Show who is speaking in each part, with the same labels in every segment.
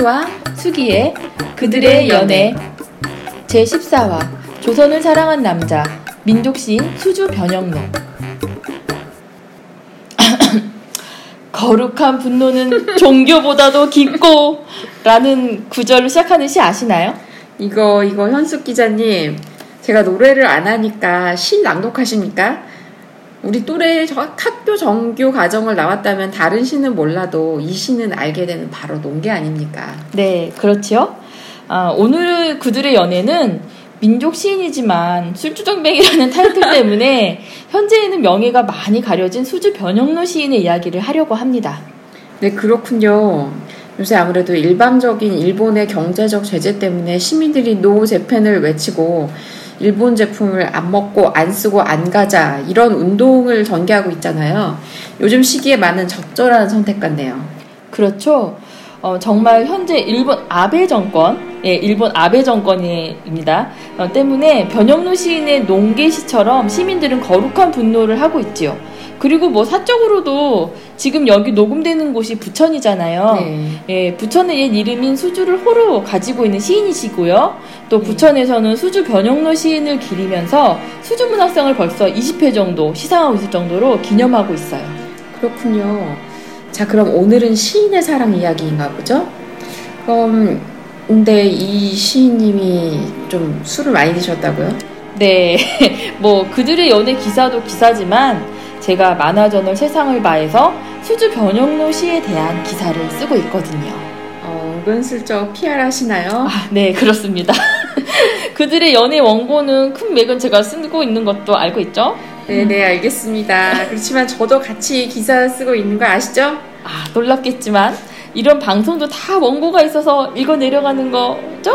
Speaker 1: 신이와 수기의 그들의 연애 제14화 조선을 사랑한 남자 민족시인 수주 변형로 거룩한 분노는 종교보다도 깊고 라는 구절로 시작하는 시 아시나요?
Speaker 2: 이거 이거 현숙 기자님 제가 노래를 안 하니까 시 낭독하십니까? 우리 또래 학교 정교 과정을 나왔다면 다른 시는 몰라도 이 시는 알게 되는 바로 논게 아닙니까?
Speaker 1: 네, 그렇지요. 아, 오늘 그들의 연애는 민족 시인이지만 술주정뱅이라는 타이틀 때문에 현재에는 명예가 많이 가려진 수주 변형로 시인의 이야기를 하려고 합니다.
Speaker 2: 네, 그렇군요. 요새 아무래도 일방적인 일본의 경제적 제재 때문에 시민들이 노 재팬을 외치고 일본 제품을 안 먹고 안 쓰고 안 가자 이런 운동을 전개하고 있잖아요. 요즘 시기에 맞는 적절한 선택 같네요.
Speaker 1: 그렇죠. 어, 정말 현재 일본 아베 정권, 예, 일본 아베 정권입니다. 어, 때문에 변형로 시인의 농계 시처럼 시민들은 거룩한 분노를 하고 있지요. 그리고 뭐 사적으로도 지금 여기 녹음되는 곳이 부천이잖아요. 네. 예, 부천의 옛 이름인 수주를 호로 가지고 있는 시인이시고요. 또 네. 부천에서는 수주 변형로 시인을 기리면서 수주 문학상을 벌써 20회 정도 시상하고 있을 정도로 기념하고 있어요.
Speaker 2: 그렇군요. 자, 그럼 오늘은 시인의 사랑 이야기인가 보죠? 그럼 근데 이 시인님이 좀 술을 많이 드셨다고요?
Speaker 1: 네, 뭐 그들의 연애 기사도 기사지만 제가 만화저널 세상을 봐에서 수주 변형로 시에 대한 기사를 쓰고 있거든요.
Speaker 2: 어, 은근슬쩍 PR 하시나요?
Speaker 1: 아, 네, 그렇습니다. 그들의 연애 원고는 큰 맥은 제가 쓰고 있는 것도 알고 있죠?
Speaker 2: 네, 네, 알겠습니다. 그렇지만 저도 같이 기사 쓰고 있는 거 아시죠?
Speaker 1: 아, 놀랍겠지만 이런 방송도 다 원고가 있어서 읽어 내려가는 거죠?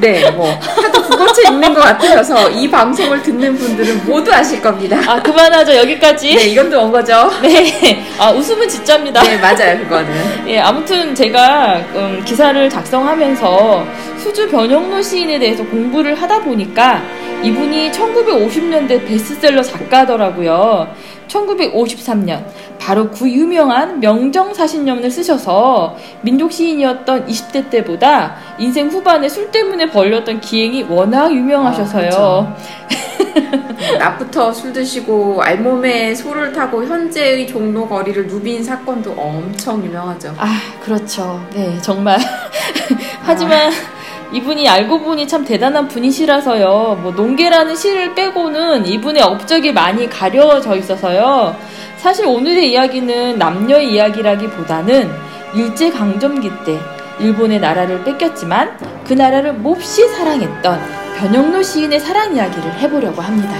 Speaker 2: 네, 뭐 하도 국어책 읽는 것 같아서 이 방송을 듣는 분들은 모두 아실 겁니다.
Speaker 1: 아 그만하죠 여기까지.
Speaker 2: 네, 이건 또온 거죠.
Speaker 1: 네, 아 웃음은 진짜입니다.
Speaker 2: 네, 맞아요 그거는.
Speaker 1: 예, 아무튼 제가 음, 기사를 작성하면서 수주 변형로 시인에 대해서 공부를 하다 보니까 이분이 1950년대 베스트셀러 작가더라고요. 1953년 바로 그 유명한 명정사신년을 쓰셔서 민족 시인이었던 20대 때보다 인생 후반에 술 때문에 벌렸던 기행이 워낙 유명하셔서요. 아,
Speaker 2: 낮부터 술 드시고 알몸에 소를 타고 현재의 종로 거리를 누빈 사건도 엄청 유명하죠.
Speaker 1: 아 그렇죠. 네 정말 하지만 아. 이분이 알고 보니 참 대단한 분이시라서요. 뭐 농계라는 시를 빼고는 이분의 업적이 많이 가려져 있어서요. 사실 오늘의 이야기는 남녀의 이야기라기보다는 일제 강점기 때 일본의 나라를 뺏겼지만 그 나라를 몹시 사랑했던 변형로 시인의 사랑 이야기를 해보려고 합니다.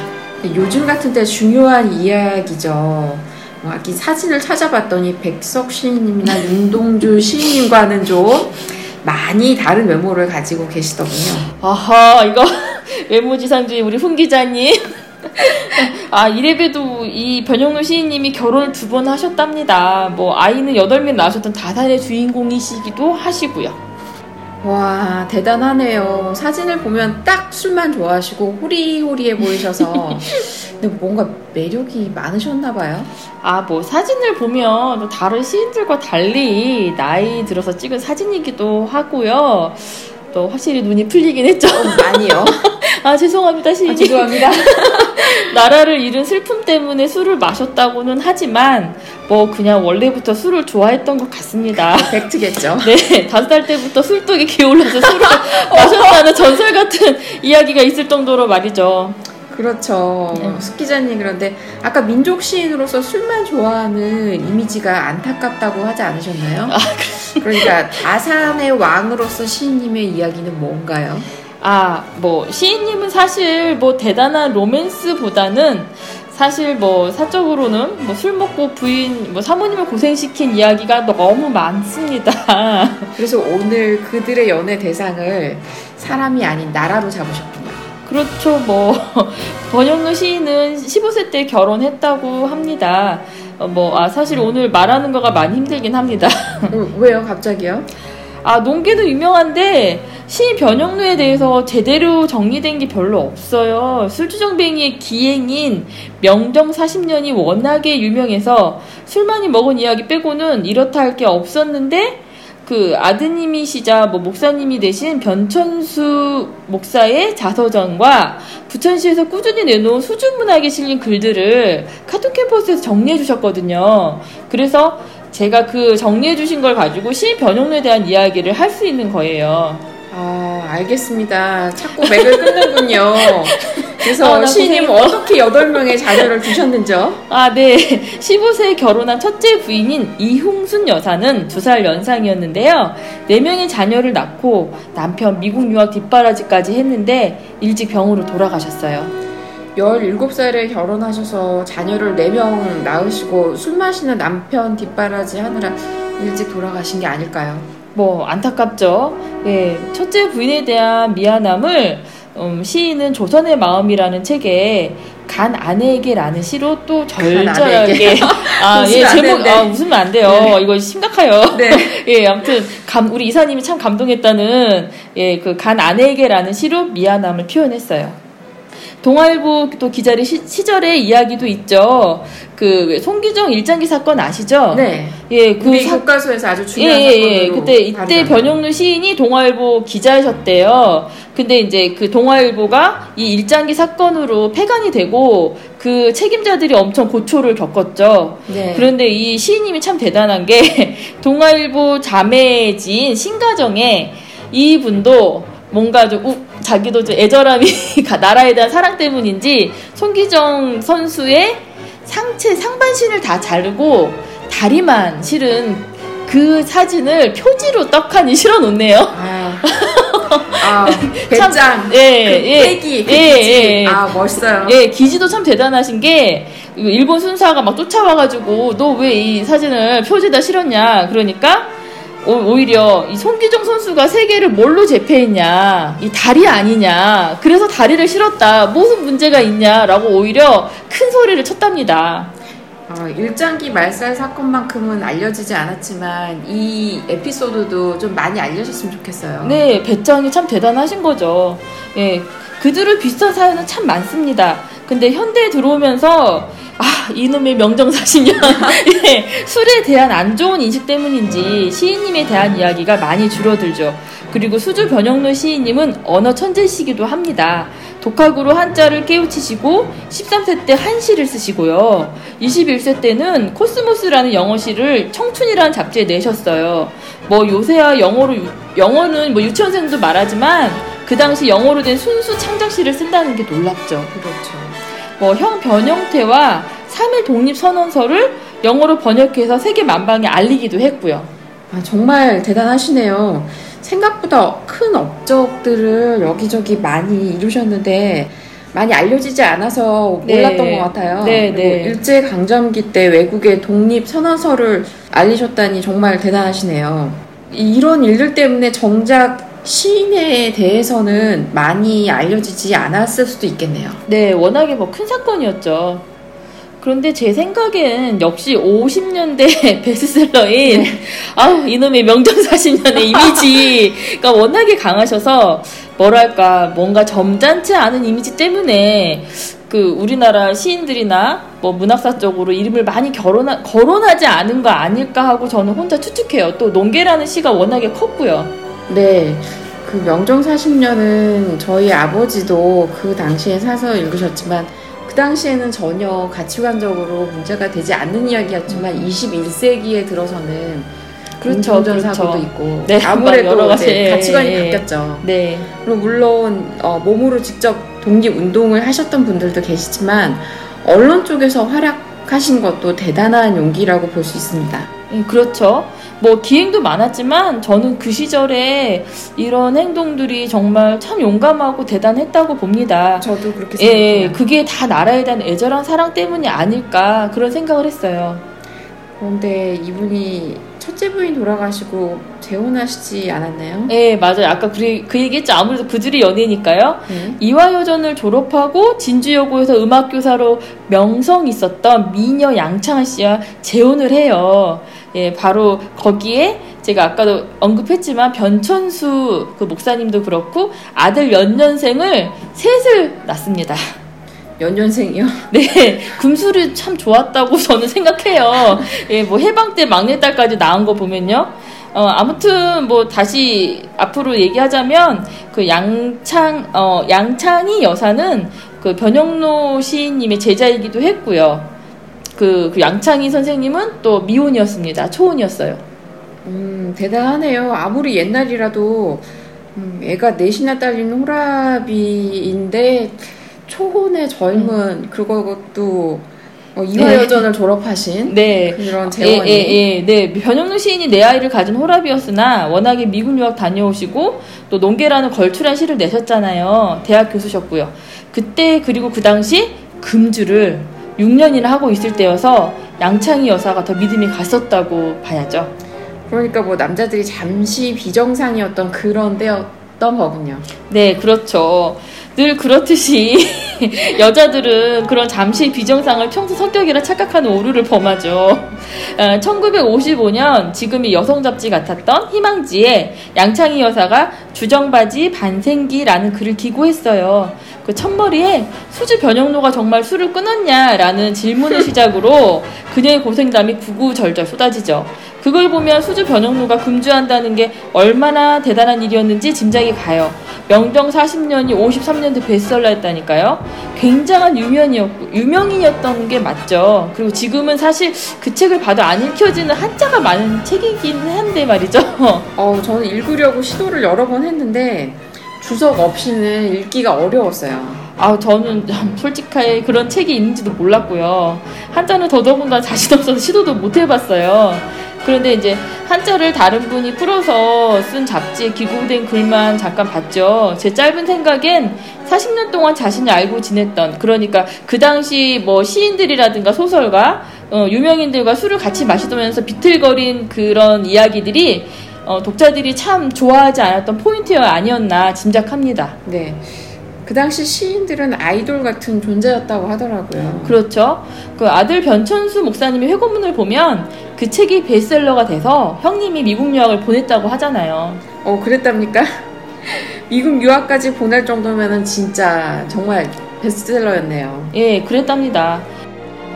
Speaker 2: 요즘 같은 때 중요한 이야기죠. 뭐, 아기 사진을 찾아봤더니 백석 시인님이나 윤동주 시인님과는 좀 많이 다른 외모를 가지고 계시더군요.
Speaker 1: 아하, 이거 외모지상주의 우리 훈 기자님. 아, 이래봬도 이 변영로 시인님이 결혼을 두 번 하셨답니다. 뭐, 아이는 여덟 명 낳으셨던 다산의 주인공이시기도 하시고요.
Speaker 2: 와 대단하네요. 사진을 보면 딱 술만 좋아하시고 호리호리해 보이셔서 근데 뭔가 매력이 많으셨나 봐요.
Speaker 1: 아 뭐 사진을 보면 다른 시인들과 달리 나이 들어서 찍은 사진이기도 하고요. 또 확실히 눈이 풀리긴 했죠.
Speaker 2: 어, 많이요.
Speaker 1: 아 죄송합니다 시인님. 아,
Speaker 2: 죄송합니다.
Speaker 1: 나라를 잃은 슬픔 때문에 술을 마셨다고는 하지만 뭐 그냥 원래부터 술을 좋아했던 것 같습니다.
Speaker 2: 팩트겠죠.
Speaker 1: 네, 다섯 살 때부터 술독이 기울어서 술을 마셨다는 전설 같은 이야기가 있을 정도로 말이죠.
Speaker 2: 그렇죠. 네. 숙 기자님 그런데 아까 민족 시인으로서 술만 좋아하는 이미지가 안타깝다고 하지 않으셨나요? 아, 그러니까 다산의 왕으로서 시인님의 이야기는 뭔가요?
Speaker 1: 아, 뭐 시인님은 사실 뭐 대단한 로맨스보다는 사실 뭐 사적으로는 뭐 술 먹고 부인 뭐 사모님을 고생시킨 이야기가 너무 많습니다.
Speaker 2: 그래서 오늘 그들의 연애 대상을 사람이 아닌 나라로 잡으셨군요.
Speaker 1: 그렇죠. 뭐 번영로 시인은 15세 때 결혼했다고 합니다. 어, 뭐 아, 사실 오늘 말하는 거가 많이 힘들긴 합니다.
Speaker 2: 어, 왜요, 갑자기요?
Speaker 1: 아 농계도 유명한데 시 변형로에 대해서 제대로 정리된 게 별로 없어요. 술주정뱅이의 기행인 명정 40년이 워낙에 유명해서 술 많이 먹은 이야기 빼고는 이렇다 할 게 없었는데 그 아드님이시자 뭐 목사님이 되신 변천수 목사의 자서전과 부천시에서 꾸준히 내놓은 수준문학에 실린 글들을 카톡 캠퍼스에서 정리해 주셨거든요. 그래서 제가 그 정리해 주신 걸 가지고 시인 변형로에 대한 이야기를 할 수 있는 거예요.
Speaker 2: 아, 알겠습니다. 자꾸 맥을 끊는군요. 그래서
Speaker 1: 아, 나
Speaker 2: 시인님. 어떻게 8명의 자녀를 두셨는지요?
Speaker 1: 아, 네. 15세에 결혼한 첫째 부인인 이홍순 여사는 두 살 연상이었는데요. 네 명의 자녀를 낳고 남편 미국 유학 뒷바라지까지 했는데 일찍 병으로 돌아가셨어요.
Speaker 2: 17살에 결혼하셔서 자녀를 4명 낳으시고 술 마시는 남편 뒷바라지 하느라 일찍 돌아가신 게 아닐까요?
Speaker 1: 뭐 안타깝죠. 예, 첫째 부인에 대한 미안함을 음, 시인은 조선의 마음이라는 책에 간 아내에게라는 시로 또 절절하게.
Speaker 2: 아,
Speaker 1: 예, 제목. 아, 웃으면 안 돼요.
Speaker 2: 네.
Speaker 1: 이거 심각해요.
Speaker 2: 네.
Speaker 1: 예, 아무튼 감, 우리 이사님이 참 감동했다는 예, 그 간 아내에게라는 시로 미안함을 표현했어요. 동아일보 또 기자리 시, 시절의 이야기도 있죠. 그 송기정 일장기 사건 아시죠?
Speaker 2: 네.
Speaker 1: 예, 그
Speaker 2: 우리
Speaker 1: 사,
Speaker 2: 교과서에서 아주
Speaker 1: 예,
Speaker 2: 중요한
Speaker 1: 예, 예.
Speaker 2: 사건으로
Speaker 1: 그때 이때. 변영루 시인이 동아일보 기자이셨대요. 근데 이제 그 동아일보가 이 일장기 사건으로 폐간이 되고 그 책임자들이 엄청 고초를 겪었죠.
Speaker 2: 네.
Speaker 1: 그런데 이 시인님이 참 대단한 게 동아일보 자매지인 신가정에 이분도 뭔가 좀 우- 자기도 좀 애절함이 가- 나라에 대한 사랑 때문인지 손기정 선수의 상체 상반신을 다 자르고 다리만 실은 그 사진을 표지로 떡하니 실어 놓네요.
Speaker 2: 아, 아 배짱,
Speaker 1: 예, 예.
Speaker 2: 패기, 그
Speaker 1: 예,
Speaker 2: 기지.
Speaker 1: 예, 예.
Speaker 2: 아 멋있어요.
Speaker 1: 예, 기지도 참 대단하신 게 일본 순사가 막 쫓아와가지고 너 왜 이 사진을 표지에다 실었냐 그러니까 오, 오히려 이 손기정 선수가 세계를 뭘로 제패했냐 이 다리 아니냐 그래서 다리를 실었다 무슨 문제가 있냐라고 오히려 큰 소리를 쳤답니다.
Speaker 2: 어, 일장기 말살 사건만큼은 알려지지 않았지만 이 에피소드도 좀 많이 알려졌으면 좋겠어요.
Speaker 1: 네, 배짱이 참 대단하신 거죠. 예, 그들을 비슷한 사연은 참 많습니다. 근데 현대에 들어오면서 아 이놈의 명정사신년 예, 술에 대한 안 좋은 인식 때문인지 시인님에 대한 이야기가 많이 줄어들죠. 그리고 수주 변영로 시인님은 언어 천재시기도 합니다. 독학으로 한자를 깨우치시고 13세 때 한시를 쓰시고요. 21세 때는 코스모스라는 영어 시를 청춘이라는 잡지에 내셨어요. 뭐 요새야 영어로 유- 영어는 뭐 유치원생도 말하지만 그 당시 영어로 된 순수 창작시를 쓴다는 게 놀랍죠.
Speaker 2: 그렇죠.
Speaker 1: 뭐 형 변형태와 3일 독립선언서를 영어로 번역해서 세계 만방에 알리기도 했고요.
Speaker 2: 아, 정말 대단하시네요. 생각보다 큰 업적들을 여기저기 많이 이루셨는데 많이 알려지지 않아서
Speaker 1: 네.
Speaker 2: 몰랐던 것 같아요.
Speaker 1: 네, 네.
Speaker 2: 일제 강점기 때 외국의 독립 선언서를 알리셨다니 정말 대단하시네요. 이- 이런 일들 때문에 정작 시인에 대해서는 많이 알려지지 않았을 수도 있겠네요.
Speaker 1: 네, 워낙에 뭐 큰 사건이었죠. 그런데 제 생각엔 역시 50년대 베스트셀러인 아우 이놈의 명정사신년의 이미지가 워낙에 강하셔서 뭐랄까 뭔가 점잖지 않은 이미지 때문에 그 우리나라 시인들이나 뭐 문학사 쪽으로 이름을 많이 결혼하, 거론하지 않은 거 아닐까 하고 저는 혼자 추측해요. 또 농계라는 시가 워낙에 컸고요.
Speaker 2: 네. 그 명정 40년은 저희 아버지도 그 당시에 사서 읽으셨지만 그 당시에는 전혀 가치관적으로 문제가 되지 않는 이야기였지만 21세기에 들어서는
Speaker 1: 그렇죠,
Speaker 2: 공정전
Speaker 1: 그렇죠.
Speaker 2: 사고도 있고
Speaker 1: 네,
Speaker 2: 아무래도 네,
Speaker 1: 예,
Speaker 2: 가치관이
Speaker 1: 예.
Speaker 2: 바뀌었죠.
Speaker 1: 네.
Speaker 2: 그리고 물론 어, 몸으로 직접 독립 운동을 하셨던 분들도 계시지만 언론 쪽에서 활약하신 것도 대단한 용기라고 볼 수 있습니다.
Speaker 1: 예, 그렇죠. 뭐 기행도 많았지만 저는 그 시절에 이런 행동들이 정말 참 용감하고 대단했다고 봅니다.
Speaker 2: 저도 그렇게
Speaker 1: 예,
Speaker 2: 생각해요.
Speaker 1: 그게 다 나라에 대한 애절한 사랑 때문이 아닐까 그런 생각을 했어요.
Speaker 2: 그런데 이분이 첫째 부인 돌아가시고 재혼하시지 않았나요?
Speaker 1: 예, 맞아요. 아까 그, 그 얘기했죠. 아무래도 그들이 연예니까요.
Speaker 2: 네.
Speaker 1: 이화여전을 졸업하고 진주여고에서 음악교사로 명성 있었던 미녀 양창아 씨와 재혼을 해요. 예, 바로 거기에 제가 아까도 언급했지만 변천수 그 목사님도 그렇고 아들 연년생을 셋을 낳습니다.
Speaker 2: 연년생이요?
Speaker 1: 네, 금술이 참 좋았다고 저는 생각해요. 예, 뭐 해방 때 막내딸까지 낳은 거 보면요. 어, 아무튼 뭐 다시 앞으로 얘기하자면 그 양창 어 양창희 여사는 그 변영로 시인님의 제자이기도 했고요. 그, 그 양창희 선생님은 또 미혼이었습니다. 초혼이었어요.
Speaker 2: 음, 대단하네요. 아무리 옛날이라도 음, 애가 넷이나 딸린 호라비인데 초혼의 젊은 음. 그것도 어, 이화여전을 네. 졸업하신 네. 그런 재원이.
Speaker 1: 예, 예, 예, 네. 변형로 시인이 네 아이를 가진 호랍이었으나 워낙에 미국 유학 다녀오시고 또 농계라는 걸출한 시를 내셨잖아요. 대학 교수셨고요. 그때 그리고 그 당시 금주를 6년이나 하고 있을 때여서 양창희 여사가 더 믿음이 갔었다고 봐야죠.
Speaker 2: 그러니까 뭐 남자들이 잠시 비정상이었던 그런 때였던 거군요.
Speaker 1: 네, 그렇죠. 늘 그렇듯이 여자들은 그런 잠시 비정상을 평소 성격이라 착각하는 오류를 범하죠. 1955년 어, 지금이 여성 잡지 같았던 희망지에 양창희 여사가 주정바지 반생기라는 글을 기고했어요. 그 첫머리에 수지 변형로가 정말 술을 끊었냐라는 질문을 시작으로 그녀의 고생담이 구구절절 쏟아지죠. 그걸 보면 수주 변형로가 금주한다는 게 얼마나 대단한 일이었는지 짐작이 가요. 명정 40년이 53년도 베스트셀러 했다니까요. 굉장한 유명이었고, 유명인이었던 게 맞죠. 그리고 지금은 사실 그 책을 봐도 안 읽혀지는 한자가 많은 책이긴 한데 말이죠.
Speaker 2: 어, 저는 읽으려고 시도를 여러 번 했는데 주석 없이는 읽기가 어려웠어요.
Speaker 1: 아, 저는 솔직하게 그런 책이 있는지도 몰랐고요. 한자는 더더군다나 자신 없어서 시도도 못 해봤어요. 그런데 이제 한자를 다른 분이 풀어서 쓴 잡지에 기고된 글만 잠깐 봤죠. 제 짧은 생각엔 40년 동안 자신이 알고 지냈던 그러니까 그 당시 뭐 시인들이라든가 소설가 어, 유명인들과 술을 같이 마시면서 비틀거린 그런 이야기들이 어, 독자들이 참 좋아하지 않았던 포인트가 아니었나 짐작합니다.
Speaker 2: 네. 그 당시 시인들은 아이돌 같은 존재였다고 하더라고요.
Speaker 1: 그렇죠. 그 아들 변천수 목사님의 회고문을 보면 그 책이 베스트셀러가 돼서 형님이 미국 유학을 보냈다고 하잖아요.
Speaker 2: 어, 그랬답니까? 미국 유학까지 보낼 정도면은 진짜 정말 베스트셀러였네요.
Speaker 1: 예, 그랬답니다.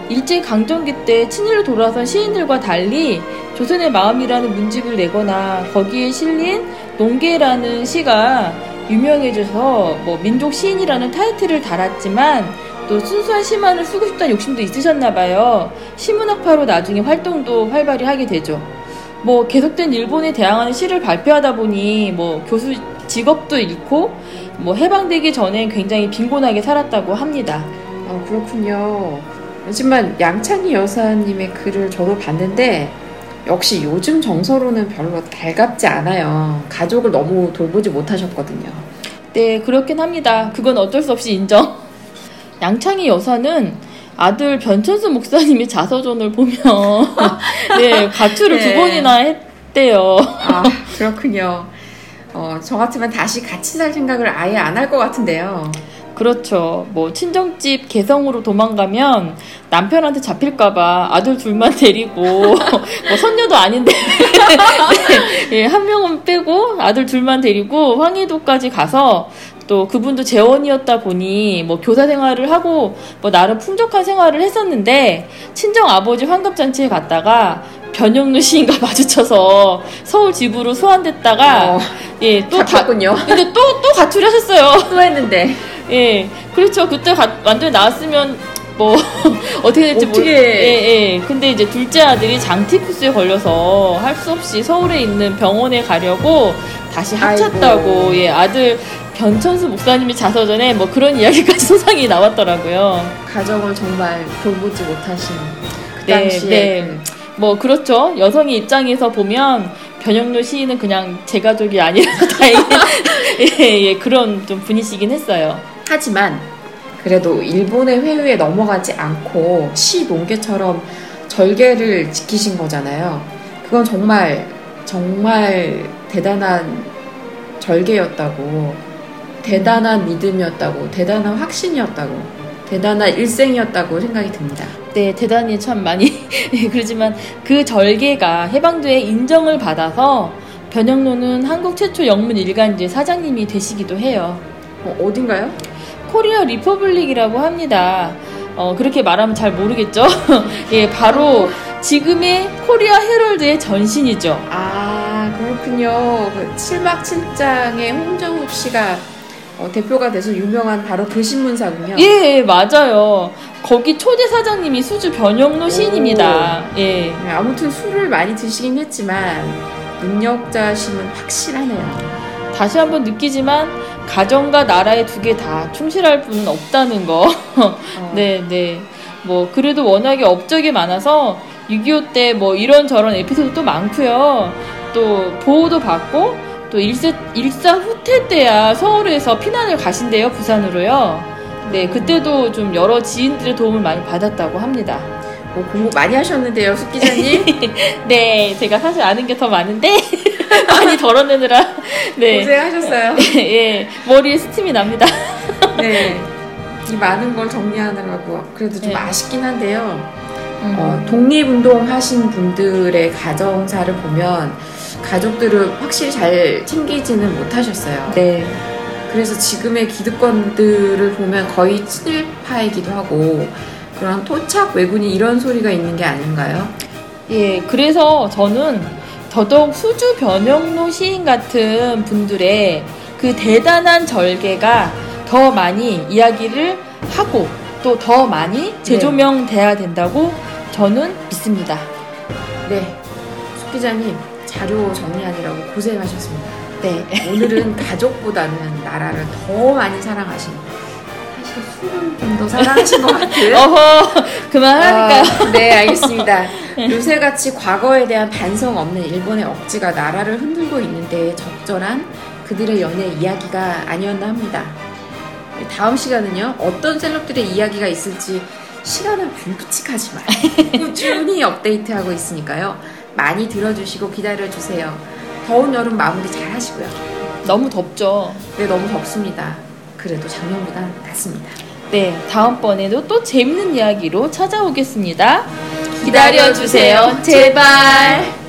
Speaker 1: 일제 강점기 때 친일로 돌아선 시인들과 달리 조선의 마음이라는 문집을 내거나 거기에 실린 농계라는 시가 유명해져서 뭐 민족 시인이라는 타이틀을 달았지만 또 순수한 시만을 쓰고 싶다는 욕심도 있으셨나 봐요. 시문학파로 나중에 활동도 활발히 하게 되죠. 뭐 계속된 일본에 대항하는 시를 발표하다 보니 뭐 교수 직업도 잃고 뭐 해방되기 전에 굉장히 빈곤하게 살았다고 합니다.
Speaker 2: 아 그렇군요. 하지만 양창희 여사님의 글을 저도 봤는데 역시 요즘 정서로는 별로 달갑지 않아요. 가족을 너무 돌보지 못하셨거든요.
Speaker 1: 네, 그렇긴 합니다. 그건 어쩔 수 없이 인정. 양창희 여사는 아들 변천수 목사님의 자서전을 보면 네, 가출을 네. 두 번이나 했대요.
Speaker 2: 아, 그렇군요. 어, 저 같으면 다시 같이 살 생각을 아예 안 할 것 같은데요.
Speaker 1: 그렇죠. 뭐 친정집 개성으로 도망가면 남편한테 잡힐까봐 아들 둘만 데리고 뭐 선녀도 아닌데 네, 예, 한 명은 빼고 아들 둘만 데리고 황해도까지 가서 또 그분도 재원이었다 보니 뭐 교사 생활을 하고 뭐 나름 풍족한 생활을 했었는데 친정 아버지 환갑잔치에 갔다가 변영루 시인과 마주쳐서 서울 집으로 소환됐다가 어,
Speaker 2: 예또 다군요.
Speaker 1: 근데 또 또 가출하셨어요.
Speaker 2: 또 했는데
Speaker 1: 예, 그렇죠. 그때 가, 완전히 나왔으면 뭐 어떻게 될지 모르. 예, 예. 근데 이제 둘째 아들이 장티푸스에 걸려서 할 수 없이 서울에 있는 병원에 가려고 다시 합쳤다고 아이고. 예 아들 변천수 목사님이 자서전에 뭐 그런 이야기까지 소상이 나왔더라고요.
Speaker 2: 가정을 정말 돌보지 못하신 그 네, 당시에 네.
Speaker 1: 그뭐 그렇죠. 여성의 입장에서 보면 변영로 시인은 그냥 제 가족이 아니라 다행히 예, 예, 그런 좀 분이시긴 했어요.
Speaker 2: 하지만 그래도 일본의 회유에 넘어가지 않고 시 농계처럼 절개를 지키신 거잖아요. 그건 정말 정말 대단한 절개였다고, 대단한 믿음이었다고, 대단한 확신이었다고, 대단한 일생이었다고 생각이 듭니다.
Speaker 1: 네, 대단히 참 많이 그러지만 그 절개가 해방도에 인정을 받아서 변영로는 한국 최초 영문 일간지 사장님이 되시기도 해요.
Speaker 2: 어, 어딘가요?
Speaker 1: Korea Republic이라고 합니다. 어, 그렇게 말하면 잘 모르겠죠? 예, 바로 지금의 Korea Herald의 전신이죠.
Speaker 2: 아. 아 그렇군요. 그 7막 7장의 홍정욱 씨가 어, 대표가 돼서 유명한 바로 그 신문사군요.
Speaker 1: 예, 맞아요. 거기 초대 사장님이 수주 변영로 시인입니다. 예.
Speaker 2: 네, 아무튼 술을 많이 드시긴 했지만 능력자심은 확실하네요.
Speaker 1: 다시 한번 느끼지만 가정과 나라에 두개 다 충실할 분은 없다는 거.
Speaker 2: 어,
Speaker 1: 네, 네. 뭐 그래도 워낙에 업적이 많아서 6.25 때 뭐 이런저런 에피소드도 많고요. 또 보호도 받고 또 일사, 일사 후퇴 때야 서울에서 피난을 가신대요, 부산으로요. 네, 그때도 좀 여러 지인들의 도움을 많이 받았다고 합니다.
Speaker 2: 뭐 공부 많이 하셨는데요, 숙 기자님.
Speaker 1: 네, 제가 사실 아는 게 더 많은데 많이 덜어내느라 네,
Speaker 2: 고생하셨어요.
Speaker 1: 예, 머리에 스팀이 납니다.
Speaker 2: 네. 이 많은 걸 정리하느라고 그래도 좀
Speaker 1: 네.
Speaker 2: 아쉽긴 한데요.
Speaker 1: 음.
Speaker 2: 어, 독립운동 하신 분들의 가정사를 보면 가족들을 확실히 잘 챙기지는 못하셨어요.
Speaker 1: 네,
Speaker 2: 그래서 지금의 기득권들을 보면 거의 친일파이기도 하고 그런 토착 왜군이 이런 소리가 있는 게 아닌가요?
Speaker 1: 예, 그래서 저는 더더욱 수주 변영로 시인 같은 분들의 그 대단한 절개가 더 많이 이야기를 하고 또 더 많이 재조명돼야 된다고 저는 믿습니다.
Speaker 2: 네, 숙 기자님 자료 정리하느라고 고생하셨습니다.
Speaker 1: 네.
Speaker 2: 오늘은 가족보다는 나라를 더 많이 술은 좀더 사랑하신 것 같은
Speaker 1: 어허, 그만하니까요.
Speaker 2: 아, 네, 알겠습니다. 요새같이 과거에 대한 반성 없는 일본의 억지가 나라를 흔들고 있는데 적절한 그들의 연애 이야기가 아니었나 합니다. 다음 시간은요, 어떤 셀럽들의 이야기가 있을지 시간을 불규칙하지만 꾸준히 업데이트하고 있으니까요. 많이 들어주시고 기다려주세요. 더운 여름 마무리 잘 하시고요.
Speaker 1: 너무 덥죠.
Speaker 2: 네, 너무 덥습니다. 그래도 작년보다 낫습니다.
Speaker 1: 네, 다음번에도 또 재밌는 이야기로 찾아오겠습니다. 기다려주세요. 제발.